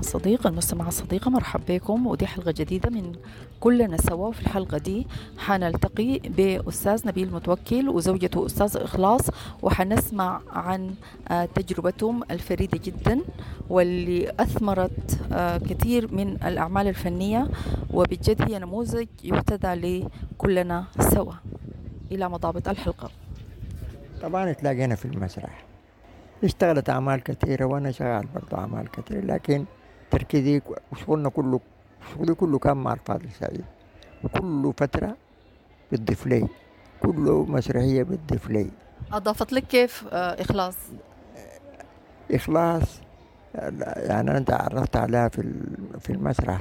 الصديق المستمع الصديقة مرحب بكم. ودي حلقة جديدة من كلنا سوا في الحلقة دي. حنلتقي بأستاذ نبيل متوكل وزوجته أستاذ إخلاص وحنسمع عن آه، تجربتهم الفريدة جدا واللي أثمرت آه، كثير من الأعمال الفنية وبجد هي نموذج يهتدى لكلنا سوا. إلى مضابط الحلقة. طبعا تلاقينا في المسرح. اشتغلت أعمال كثيرة وأنا شغال برضو أعمال كثيرة لكن تركيزي وشغلنا كله شغلي كله كان مع الفاضل سعيد. وكل فترة بتضيف لي كل مسرحية بتضيف لي أضافت لك كيف؟ آه، إخلاص. إخلاص يعني أنا تعرفت عليها في في المسرح.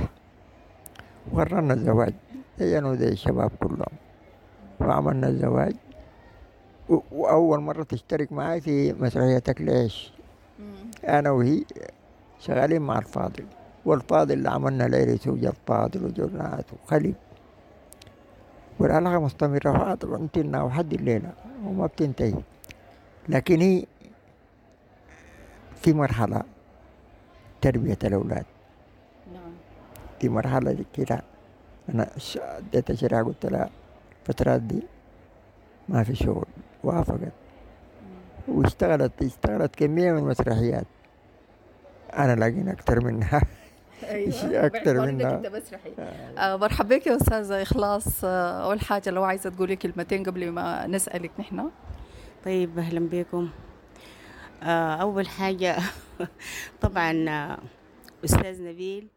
وقررنا الزواج. زي أنا وزي الشباب كلهم. وعملنا الزواج. وأول مرة تشترك معي في مسرحيتك ليش؟ أنا وهي شغالين مع الفاضل. والفاضل اللي عملنا ليلة زوج الفاضل وجنات وخليل والعلاقة مستمرة فاضل وانتنا وحد الليلة وما بتنتهي. لكن هي في مرحلة تربية الأولاد. نعم. في مرحلة كده. أنا ش- اديتها شريعة قلت لها الفترات دي ما في شغل وافقت. واشتغلت اشتغلت كمية من المسرحيات. أنا لاقين أكتر منها. شيء أكتر منها. آه، مرحبا بك يا أستاذة إخلاص. آه، أول حاجة لو عايزة تقولي كلمتين قبل ما نسألك نحن. طيب أهلا بكم. آه، أول حاجة طبعا آه، أستاذ نبيل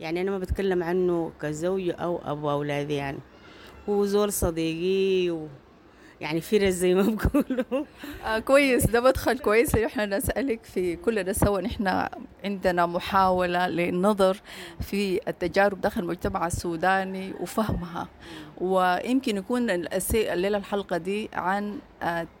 يعني أنا ما بتكلم عنه كزوج أو أبو أولادي يعني. هو زول صديقي و يعني فرز زي ما بقولوا آه كويس. ده مدخل كويس إحنا نسألك في كلنا سوا نحن عندنا محاولة للنظر في التجارب داخل المجتمع السوداني وفهمها. ويمكن يكون الليلة الحلقة دي عن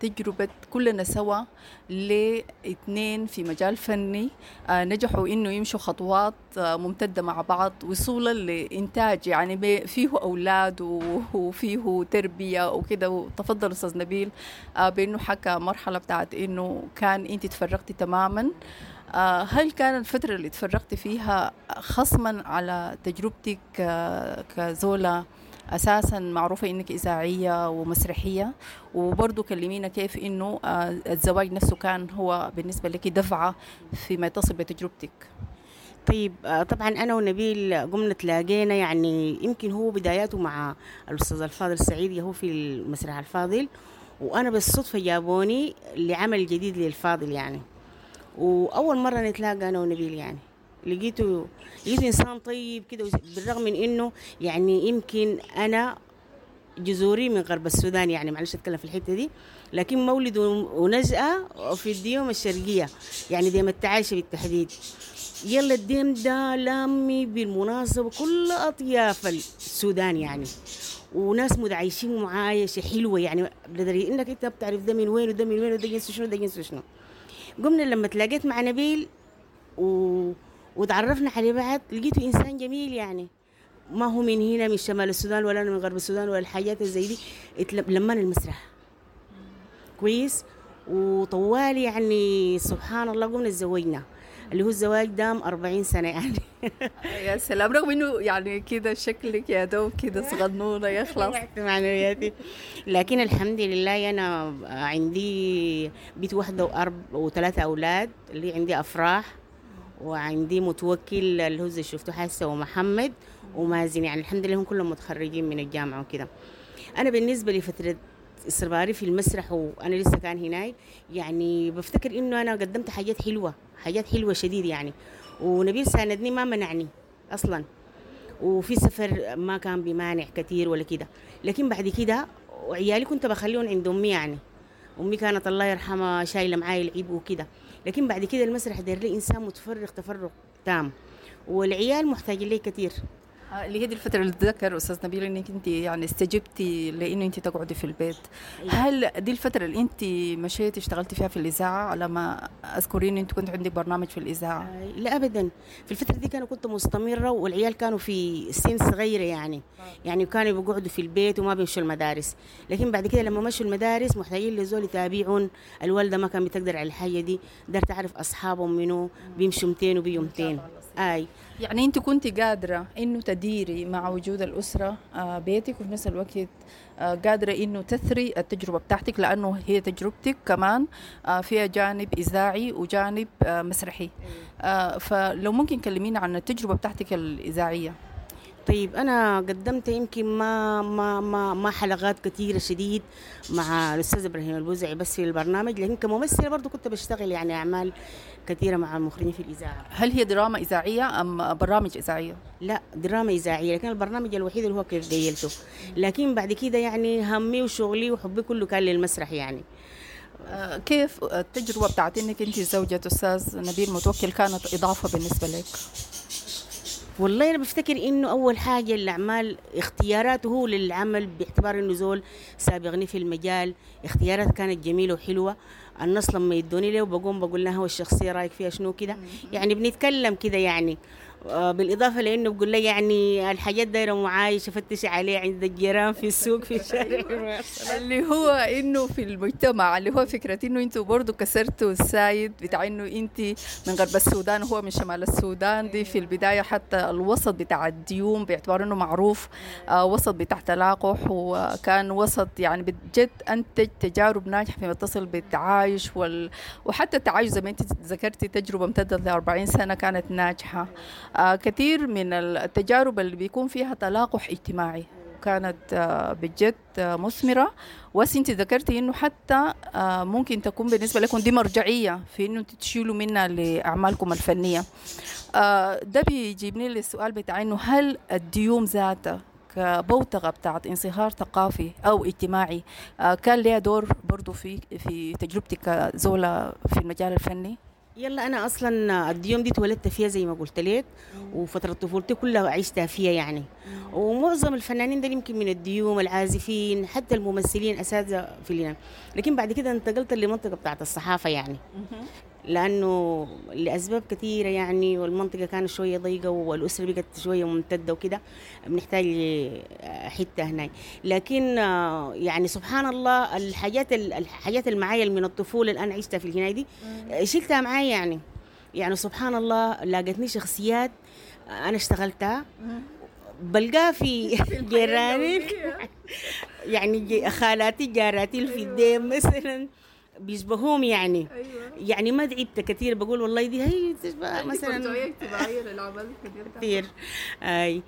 تجربة كلنا سوا لاثنين في مجال فني. آه، نجحوا إنه يمشوا خطوات آه، ممتدة مع بعض وصولا لإنتاج يعني فيه أولاد و- وفيه تربية وكده. وتفضل أستاذ نبيل آه، بإنه حكى مرحلة بتاعت إنه كان أنت تفرغتي تماما. هل كانت الفترة اللي تفرغتي فيها خصما على تجربتك كزولة أساسا معروفة إنك إذاعية ومسرحية. وبرضه كلمينا كيف إنه آه، الزواج نفسه كان هو بالنسبة لك دفعة فيما يتصل بتجربتك. طيب آه، طبعا أنا ونبيل قمنا تلاقينا يعني يمكن هو بداياته مع الأستاذ الفاضل سعيد هو في المسرح الفاضل. وأنا بالصدفة جابوني لعمل جديد للفاضل يعني. وأول مرة نتلاقى أنا ونبيل يعني. لقيته لقيته إنسان طيب كده بالرغم من إنه يعني يمكن أنا جذوري من غرب السودان يعني معلش أتكلم في الحتة دي لكن مولد ونشأة في الديوم الشرقية يعني ديم التعايشة بالتحديد. يلا الديم ده لامي بالمناسبة كل أطياف السودان يعني وناس متعايشين معايشة حلوة يعني لدرجة إنك أنت بتعرف ده من وين وده من وين وده جنسه شنو ده جنسه شنو. قمنا لما تلاقيت مع نبيل و... وتعرفنا عليه بعض لقيته إنسان جميل يعني. ما هو من هنا من شمال السودان ولا من غرب السودان ولا الحاجات زي دي لمنا المسرح. كويس؟ وطوال يعني سبحان الله قمنا تزوجنا. اللي هو الزواج دام 40 سنة يعني. يا سلام. رغم إنه يعني كده شكلك يا دوب كده صغنونة يا خلاص. رفعت معنوياتي. لكن الحمد لله أنا عندي بيت واحدة وأرب وثلاثة أولاد. اللي عندي أفراح. وعندي متوكل اللي هو زي شفتوا حاسة ومحمد ومازن. يعني الحمد لله هم كلهم متخرجين من الجامعة وكده. أنا بالنسبة لفترة استمراري في المسرح وأنا لسه كان هناي يعني بفتكر إنه أنا قدمت حاجات حلوة حاجات حلوة شديد يعني. ونبيل ساندني ما منعني أصلاً. وفي سفر ما كان بمانع كتير ولا كده. لكن بعد كده وعيالي كنت بخليهم عند أمي يعني. أمي كانت الله يرحمها شايلة معاي العيب وكده. لكن بعد كده المسرح داير لي إنسان متفرغ تفرغ تام والعيال محتاجين لي كتير. اللي هي دي الفترة اللي تذكر أستاذ نبيل إنك أنت يعني استجبتي لإنه أنت تقعدي في البيت. هل دي الفترة اللي أنت مشيتي اشتغلتي فيها في الإذاعة؟ على ما أذكرين أنت كنت عندك برنامج في الإذاعة. آه، لا ابدا. في الفترة دي كانوا كنت مستمرة والعيال كانوا في سن صغيرة يعني. يعني كانوا بيقعدوا في البيت وما بيمشوا المدارس. لكن بعد كده لما مشوا المدارس محتاجين لزول يتابعون الوالدة ما كان بتقدر على الحاجة دي. دار تعرف أصحابهم منو. بيمشوا 200 وبيجوا 200 آي. يعني أنت كنت قادرة إنه تديري مع وجود الأسرة آه، بيتك وفي نفس الوقت آه، قادرة إنه تثري التجربة بتاعتك لأنه هي تجربتك كمان آه، فيها جانب إذاعي وجانب مسرحي. آه، فلو ممكن كلمينا عن التجربة بتاعتك الإذاعية. طيب أنا قدمت يمكن ما ما ما ما حلقات كثيره شديد مع الأستاذ إبراهيم البوزعي بس في البرنامج لكن كممثلة برضو كنت بشتغل يعني أعمال كثيرة مع المخرجين في الإذاعة هل هي دراما إذاعية أم برامج إذاعية؟ لا دراما إذاعية لكن البرنامج الوحيد اللي هو كيف قيلته لكن بعد كده يعني همي وشغلي وحبي كله كان للمسرح يعني آه، كيف التجربة بتاعت إنك أنت زوجة أستاذ نبيل متوكل كانت إضافة بالنسبة لك؟ والله أنا بفتكر إنه أول حاجة الأعمال اختياراته هو للعمل باعتبار إنه زول سابقني في المجال. اختيارات كانت جميلة وحلوة. النص لما يدوني له بقوم بقول لها هو الشخصيه رأيك فيها شنو كده. يعني بنتكلم كده يعني. بالإضافة لأنه بقول لها يعني الحاجات دايرة معايشه فتشي عليه عند الجيران في السوق في الشارع اللي هو إنه في المجتمع اللي هو فكرة إنه إنتوا برضه كسرتوا السايد بتاع إنه انت من غرب السودان وهو من شمال السودان دي في البداية حتى الوسط بتاع الديوم باعتبار إنه معروف آه وسط بتاع تلاقح وكان وسط يعني بجد أنتج تجارب ناجحة فيما يتصل بالتعايش وال... وحتى التعايش زي ما انت ذكرتي تجربة امتدت ل 40 سنة كانت ناجحة. آه كثير من التجارب اللي بيكون فيها تلاقح اجتماعي. كانت آه، بجد آه، مثمرة. بس انت ذكرتي انه حتى آه، ممكن تكون بالنسبة لكم دي مرجعية في انه تشيلوا منها لأعمالكم الفنية. آه، ده بيجيبني للسؤال بتاع إنه هل الديوم ذاتها كبوتقة بتاعت انصهار ثقافي أو اجتماعي آه، كان لها دور برضو في في تجربتك كزولة في المجال الفني؟ يلا أنا أصلا الديوم دي اتولدت فيها زي ما قلت لك وفترة طفولتي كلها عشتها فيها يعني. ومعظم الفنانين ده يمكن من الديوم العازفين حتى الممثلين اساتذه في اليونان لكن بعد كده انتقلت للمنطقه بتاعت الصحافة يعني. لأنه لأسباب كثيرة يعني والمنطقة كانت شوية ضيقة والأسرة بقت شوية ممتدة وكده بنحتاج حتة هناك. لكن آه، يعني سبحان الله الحاجات الحاجات اللي معايا من الطفولة اللي أنا عشتها في الهناك دي آه، شلتها معايا يعني. يعني سبحان الله لاقتني شخصيات أنا اشتغلتها بلقاها في جيراني. يعني خالاتي جاراتي في الديم مثلا. بيشبهوهم يعني. يعني ما تعبت كثير بقول والله دي هي تشبه مثلا كثير. أي.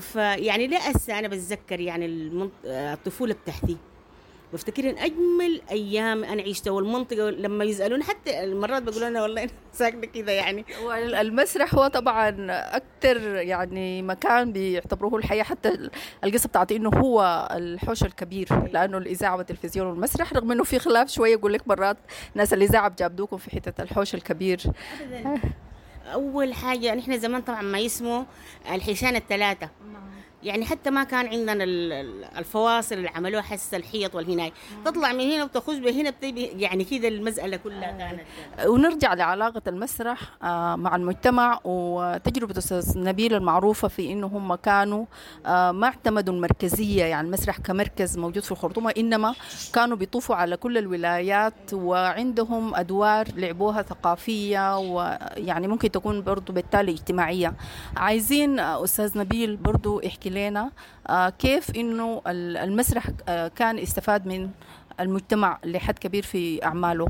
فيعني هسه أنا بتذكر يعني المنط... الطفولة بتاعتي بفتكر إن أجمل أيام أنا عشتها والمنطقة لما يسالون حتى المرات بقول أنا والله أنا ساكنة كده يعني. والمسرح هو طبعا أكثر يعني مكان بيعتبروه الحياة حتى القصة بتاعت إنه هو الحوش الكبير لأنه الإذاعة والتلفزيون والمسرح رغم إنه في خلاف شوية يقول لك مرات ناس الإذاعة بجابدوكم في حتة الحوش الكبير. أول حاجة نحن زمان طبعا ما اسمه الحيشان الثلاثة. يعني حتى ما كان عندنا ال- ال- الفواصل اللي عملوها حس الحيط والهناي. تطلع من هنا وتخش بهنا بتبي يعني كده المسألة كلها كانت ونرجع لعلاقة المسرح آه، مع المجتمع وتجربة أستاذ نبيل المعروفة في إنه هم كانوا آه، ما اعتمدوا المركزية يعني المسرح كمركز موجود في الخرطومة إنما كانوا بيطوفوا على كل الولايات وعندهم أدوار لعبوها ثقافية ويعني ممكن تكون برضو بالتالي اجتماعية. عايزين آه، أستاذ نبيل برضو يحكي لنا آه، كيف ال- المسرح آه، كان استفاد من المجتمع لحد كبير في أعماله؟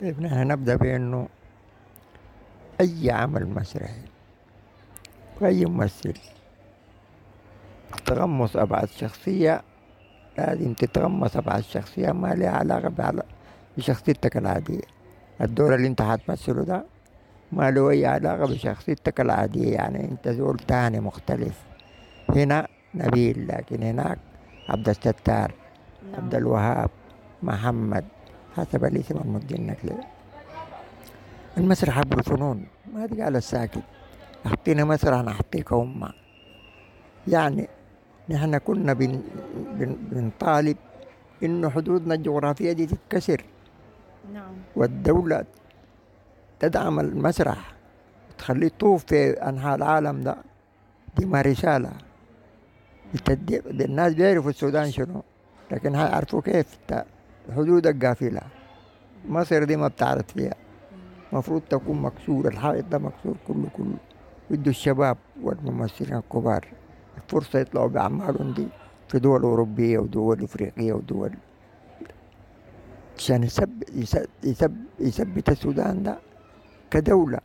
طيب نحن نبدأ بأنه أي عمل مسرحي وأي ممثل تغمص أبعاد شخصية لازم تتغمص أبعاد شخصية ما لها علاقة بشخصيتك العادية. الدور اللي أنت حتمثله ده ما له أي علاقة بشخصيتك العادية يعني أنت زول تاني مختلف. هنا نبيل لكن هناك عبد الستار عبد الوهاب محمد حسب الاسم المدينك له المسرح حب الفنون ما تقال الساكت أعطينا مسرح نعطيك أمة. يعني نحن كنا بن بن بنطالب إنه حدودنا الجغرافية دي تتكسر. نعم. والدولة تدعم المسرح وتخليه يطوف في أنحاء العالم ده. دي ما رسالة. بتدي الناس بيعرفوا السودان شنو لكن هيعرفوا كيف حدودك قافلة. مصر دي ما بتعرف فيها. مفروض تكون مكسور الحائط ده مكسور كله كله. بده الشباب والممثلين الكبار الفرصة يطلعوا بأعمالهم دي في دول أوروبية ودول أفريقية ودول. عشان يسب يسب يثبت السودان ده كدولة.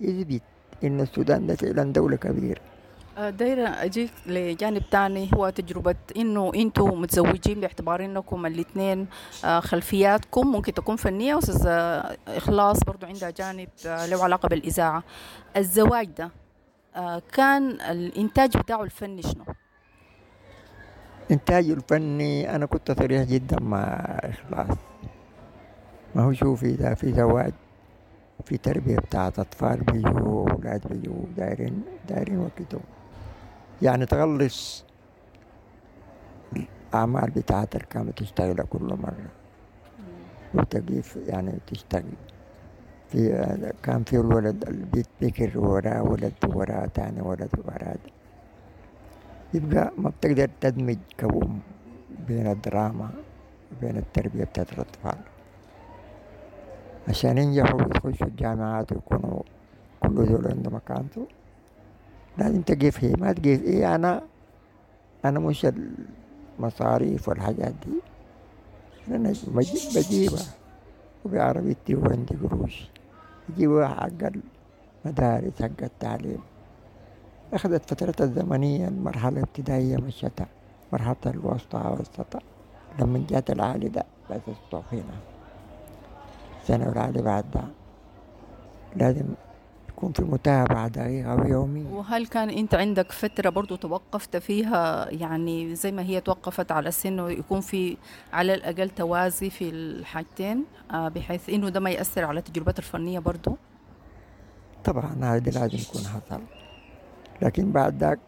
يثبت إن السودان ده فعلا دولة كبيرة. دايرة أجيك لجانب تاني هو تجربة إنه أنتوا متزوجين باعتبار إنكم الاثنين آه، خلفياتكم ممكن تكون فنية وأستاذ آه، إخلاص برضو عندها جانب آه، له علاقة بالإذاعة. الزواج ده كان الإنتاج بتاعه الفني شنو؟ إنتاجه الفني أنا كنت صريح جدا مع إخلاص. ما هو شوفي إذا في زواج في تربية بتاعت أطفال بيجوا أولاد بيجوا دايرين دايرين وقتهم. يعني تغلص الأعمال بتاعت الكامل تشتغل كل مرة. وتقيف يعني تشتغل. في كان في الولد البيت بكر وراه ولد وراه تاني ولد وراه يبقى ما بتقدر تدمج كوم بين الدراما وبين التربية بتاعت الأطفال. عشان ينجحوا ويخشوا الجامعات ويكونوا كل دول عنده مكانته. لازم تقف هي ما تقف إيه؟ أنا أنا مش المصاريف والحاجات دي. أنا بجيب بجيبها. وبعربيتي وعندي قروش. أجيبها حق المدارس حق التعليم. أخذت فترة الزمنية المرحلة الابتدائية مشتها مرحلة الوسطى والسطى لما جات العالي ده بس استوفينا السنة العالي بعد ده لازم يكون في متابعة دقيقة ويومية وهل كان أنت عندك فترة برضو توقفت فيها؟ يعني زي ما هي توقفت على أساس إنه يكون في على الأقل توازي في الحاجتين آه، بحيث إنه ده ما يأثر على تجربتها الفنية برضو؟ طبعا هذا لازم يكون حصل. لكن بعد ذاك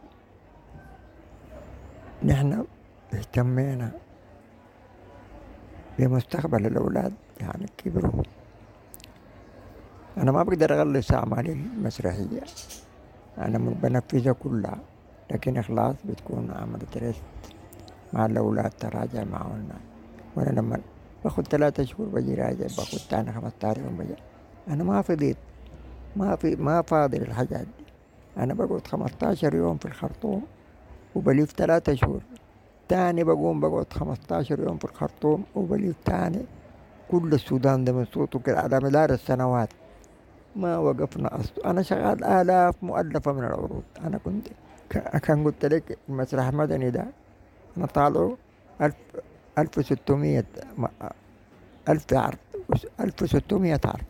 نحن اهتمينا بمستقبل الأولاد يعني كبروا. أنا ما بقدر أغلس أعمالي المسرحية. أنا بنفذها كلها. لكن إخلاص بتكون عملت ريست مع الأولاد تراجع معهم. وأنا لما باخد ثلاثة شهور بجي راجع باخد تاني خمسة يوم بجي أنا ما فضيت. ما في ما فاضي للحاجات دي. أنا بقعد 15 يوم في الخرطوم وبليف ثلاثة شهور. تاني بقوم بقعد 15 يوم في الخرطوم وبليف تاني. كل السودان ده من صوته كده. على مدار السنوات. ما وقفنا. أصلا أنا شغال آلاف مؤلفة من العروض. أنا كنت كان قلت لك المسرح المدني ده أنا طالعه ألف ألف وستمية ألف عرض ألف وستمية عرض.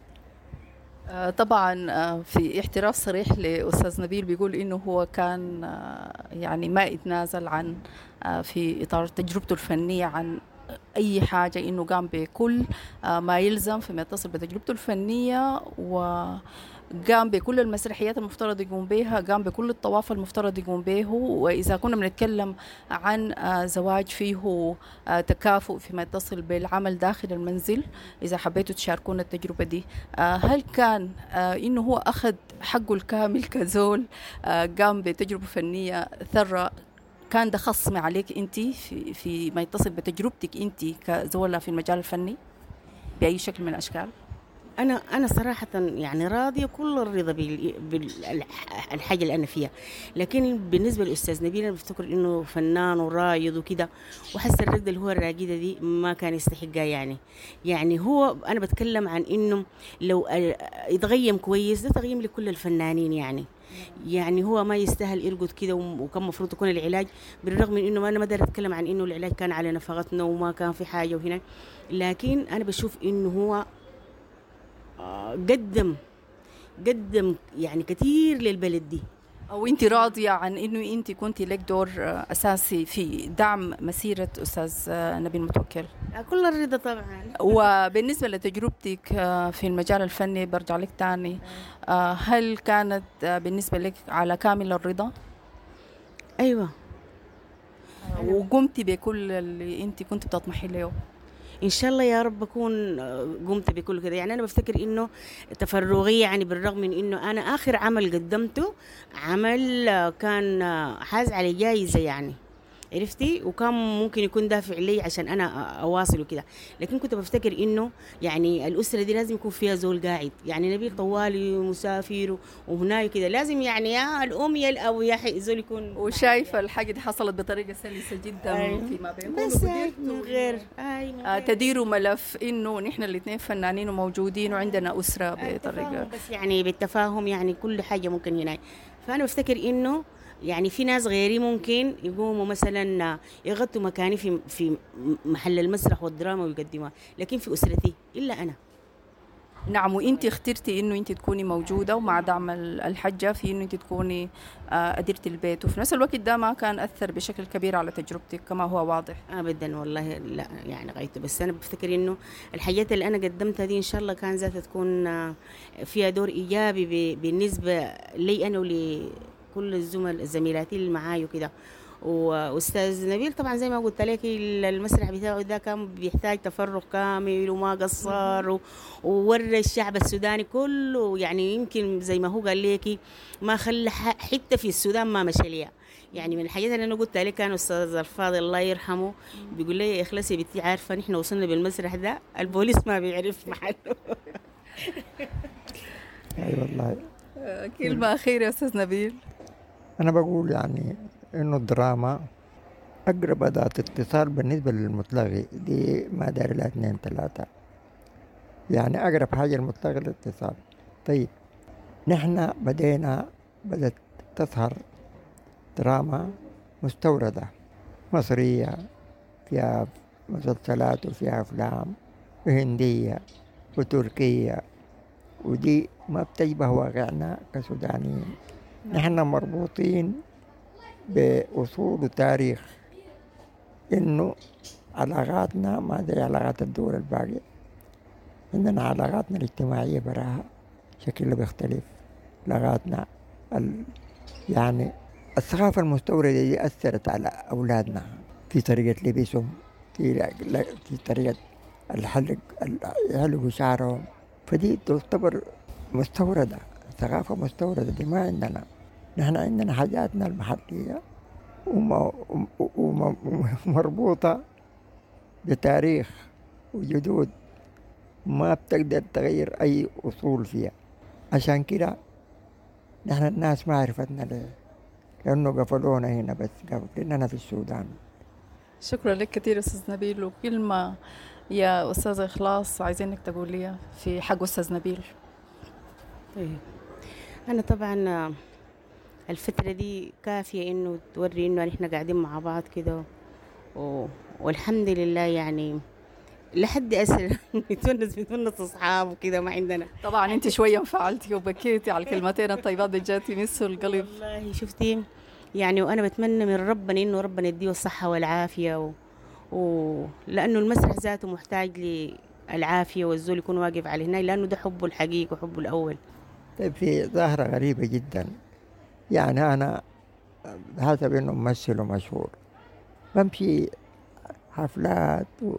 آه، طبعا آه، في احتراف صريح لأستاذ نبيل بيقول إنه هو كان آه، يعني ما يتنازل عن في إطار تجربته الفنية عن أي حاجة إنه قام بكل آه، ما يلزم فيما يتصل بتجربته الفنية وقام بكل المسرحيات المفترض يقوم بها قام بكل الطواف المفترض يقوم به وإذا كنا بنتكلم عن آه، زواج فيه آه، تكافؤ فيما يتصل بالعمل داخل المنزل إذا حبيتوا تشاركونا التجربة دي. هل كان إنه هو أخذ حقه الكامل كزول قام بتجربة فنية ثرة كان ده خصم عليك أنت في, في ما يتصل بتجربتك أنت كزولة في المجال الفني بأي شكل من الأشكال؟ أنا أنا صراحة يعني راضية كل الرضا بالحاجة اللي أنا فيها. لكن بالنسبة للأستاذ نبيل أنا بفتكر إنه فنان ورايض وكده وحس الرد اللي هو الراقدة دي ما كان يستحقها يعني. يعني هو أنا بتكلم عن إنه لو يتغيم كويس ده تغييم لكل الفنانين يعني. يعني هو ما يستاهل يرقد كده وكان المفروض يكون العلاج بالرغم من إنه أنا ما أقدر أتكلم عن إنه العلاج كان على نفقتنا وما كان في حاجة وهنا لكن أنا بشوف إنه هو آه، قدم قدم يعني كثير للبلد دي. أو أنت راضية عن إنه أنت كنت لك دور أساسي في دعم مسيرة أستاذ آه، نبيل متوكل؟ آه، كل الرضا طبعا. وبالنسبة لتجربتك في المجال الفني برجع لك تاني هل كانت بالنسبة لك على كامل الرضا؟ أيوه. وقمتي بكل اللي انت كنت بتطمحي له؟ إن شاء الله يا رب أكون آه، قمت بكل كده يعني أنا بفتكر إنه تفرغي يعني بالرغم من إنه أنا آخر عمل قدمته عمل آه، كان آه، حاز على جايزة يعني. عرفتي؟ وكان ممكن يكون دافع لي عشان أنا أواصل وكده. لكن كنت بفتكر إنه يعني الأسرة دي لازم يكون فيها زول قاعد. يعني نبيل طوالي مسافر وهناك كده لازم يعني يا الأم يا الأب يا حي زول يكون وشايفة الحاجة دي حصلت بطريقة سلسة جدا. فيما بينكم بس من غير. من آه، غير. تديروا ملف إنه نحن الاثنين فنانين وموجودين وعندنا أسرة بطريقة. بس يعني بالتفاهم يعني كل حاجة ممكن هنا فأنا بفتكر إنه يعني في ناس غيري ممكن يقوموا مثلا يغطوا مكاني في في محل المسرح والدراما ويقدموها لكن في أسرتي إلا أنا. نعم وانت اخترتي إنه انت تكوني موجودة ومع دعم ال- الحجة في إنه انت تكوني آه، أديرة البيت. وفي نفس الوقت ده ما كان أثر بشكل كبير على تجربتك كما هو واضح. ابدا والله لا يعني غايته. بس أنا بفتكر إنه الحاجات اللي أنا قدمتها دي إن شاء الله كان ذاتها تكون آه، فيها دور إيجابي بالنسبة لي أنا ولكل الزملاء زميلاتي اللي معاي وكده. وأستاذ نبيل طبعا زي ما قلت لك المسرح بتاعه ده كان بيحتاج تفرغ كامل وما قصر وورى الشعب السوداني كله. يعني يمكن زي ما هو قال لك ما خلى حتة في السودان ما مشى ليها. يعني من الحاجات اللي أنا قلت لك كان أستاذ الفاضل الله يرحمه بيقول لي إخلصي بنتي عارفة نحن وصلنا بالمسرح ده البوليس ما بيعرف محله. أي والله. آه، كلمة اخيره يا أستاذ نبيل. أنا بقول يعني إنه الدراما أقرب أداة اتصال بالنسبة للمتلغي دي ما داري لها اثنين ثلاثة. يعني أقرب حاجة المتلغي الاتصال. طيب نحن بدينا بدأت تظهر دراما مستوردة. مصرية فيها مسلسلات وفيها أفلام وهندية وتركية ودي ما بتشبه واقعنا كسودانيين. نحن مربوطين بأصول وتاريخ إنه علاقاتنا ما زي علاقات الدول الباقية. عندنا علاقاتنا الاجتماعية براها شكلها بيختلف. علاقاتنا ال... يعني الثقافة المستوردة دي أثرت على أولادنا. في طريقة لبسهم في في طريقة الحلق ال- يحلقوا شعرهم. فدي تعتبر مستوردة. ثقافة مستوردة دي ما عندنا. نحن عندنا حاجاتنا المحلية وم- وم- ومربوطة بتاريخ وجدود ما بتقدر تغير أي أصول فيها. عشان كده نحن الناس ما عرفتنا ليه. لأنه قفلونا هنا بس قفلنا في السودان. شكرا لك كثير أستاذ نبيل وكلمه يا أستاذ إخلاص عايزينك تقوليها في حق أستاذ نبيل. طيب أنا طبعا الفترة دي كافية إنه توري إنه إحنا قاعدين مع بعض كده و... والحمد لله يعني لحد أسر بتونس بتونس أصحاب وكده ما عندنا. طبعا أنت شوية انفعلتي وبكيتي على الكلمتين الطيبات دي جاتي مسوا القلب والله شفتي يعني وأنا بتمنى من ربنا إنه ربنا يديه الصحة والعافية و... و... لأنه المسرح ذاته محتاج للعافية والزول يكون واقف على هناك لأنه ده حبه الحقيقي وحبه الأول. في ظاهرة غريبة جدا. يعني أنا بحسب إنه ممثل ومشهور بمشي حفلات و...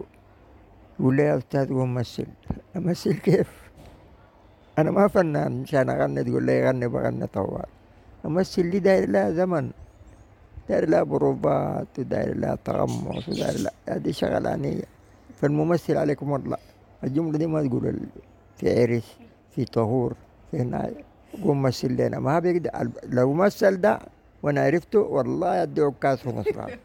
ولا يا أستاذ قوم مثل أمثل كيف؟ أنا ما فنان مشان أغني تقول لي غني بغني طوال. أمثل دي داير لها زمن داير لها بروفات وداير لها تغمص وداير لها هذه شغلانية. فالممثل عليكم والله الجملة دي ما تقول في عرس في طهور. هنا قوم مثل لنا ما بيقدر. لو مثل ده وأنا عرفته والله اديه كاس ومصرات